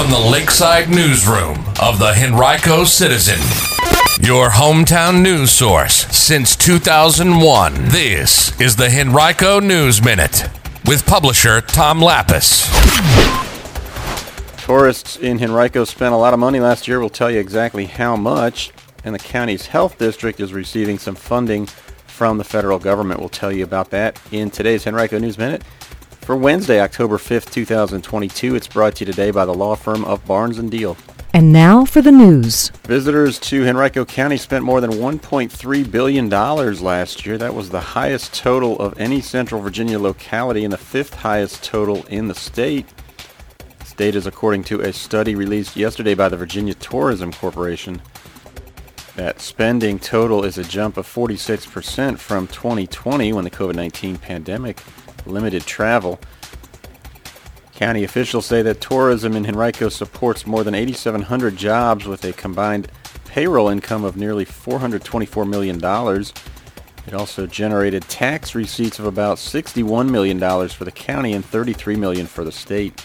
from the Lakeside Newsroom of the Henrico Citizen, your hometown news source since 2001. This is the Henrico News Minute with publisher Tom Lappas. Tourists in Henrico spent a lot of money last year. We'll tell you exactly how much. And the county's health district is receiving some funding from the federal government. We'll tell you about that in today's Henrico News Minute. For Wednesday, October 5th, 2022, it's brought to you today by the law firm of Barnes & Diehl. And now for the news. Visitors to Henrico County spent more than $1.3 billion last year. That was the highest total of any Central Virginia locality and the fifth highest total in the state. This data is according to a study released yesterday by the Virginia Tourism Corporation. That spending total is a jump of 46% from 2020 when the COVID-19 pandemic limited travel. County officials say that tourism in Henrico supports more than 8,700 jobs with a combined payroll income of nearly $424 million. It also generated tax receipts of about $61 million for the county and 33 million for the state.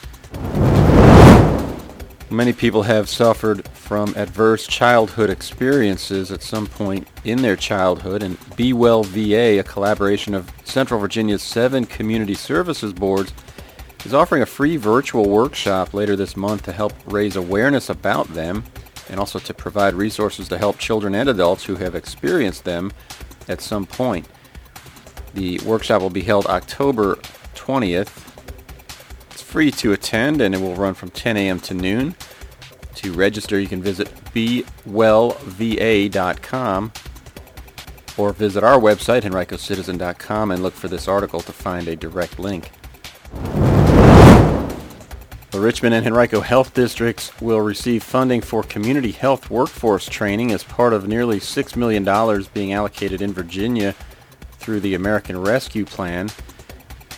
Many people have suffered from adverse childhood experiences at some point in their childhood, and Be Well VA, a collaboration of Central Virginia's seven community services boards, is offering a free virtual workshop later this month to help raise awareness about them and also to provide resources to help children and adults who have experienced them at some point. The workshop will be held October 20th it's free to attend and it will run from 10 a.m. to noon. To register, you can visit bewellva.com or visit our website, henricocitizen.com, and look for this article to find a direct link. The Richmond and Henrico Health Districts will receive funding for community health workforce training as part of nearly $6 million being allocated in Virginia through the American Rescue Plan.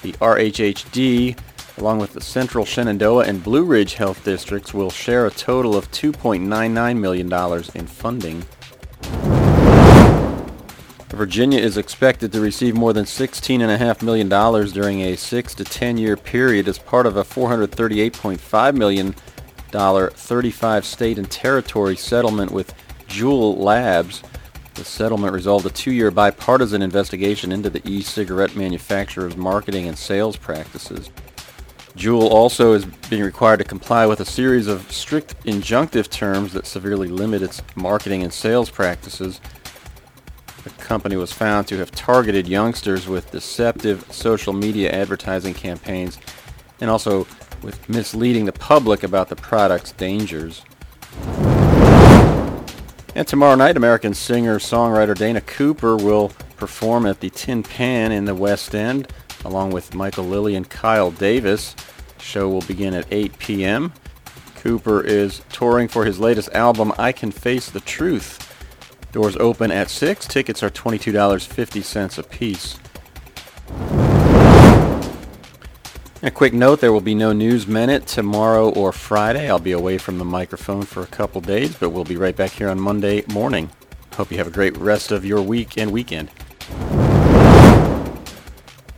The RHHD along with the Central Shenandoah and Blue Ridge Health Districts, will share a total of $2.99 million in funding. Virginia is expected to receive more than $16.5 million during a 6 to 10 year period as part of a $438.5 million 35 state and territory settlement with Juul Labs. The settlement resolved a two-year bipartisan investigation into the e-cigarette manufacturer's marketing and sales practices. Juul also is being required to comply with a series of strict injunctive terms that severely limit its marketing and sales practices. The company was found to have targeted youngsters with deceptive social media advertising campaigns and also with misleading the public about the product's dangers. And tomorrow night, American singer-songwriter Dana Cooper will perform at the Tin Pan in the West End along with Michael Lilly and Kyle Davis. Show will begin at 8 p.m. Cooper is touring for his latest album, I Can Face the Truth. Doors open at 6. Tickets are $22.50 a piece. A quick note, there will be no News Minute tomorrow or Friday. I'll be away from the microphone for a couple days, but we'll be right back here on Monday morning. Hope you have a great rest of your week and weekend.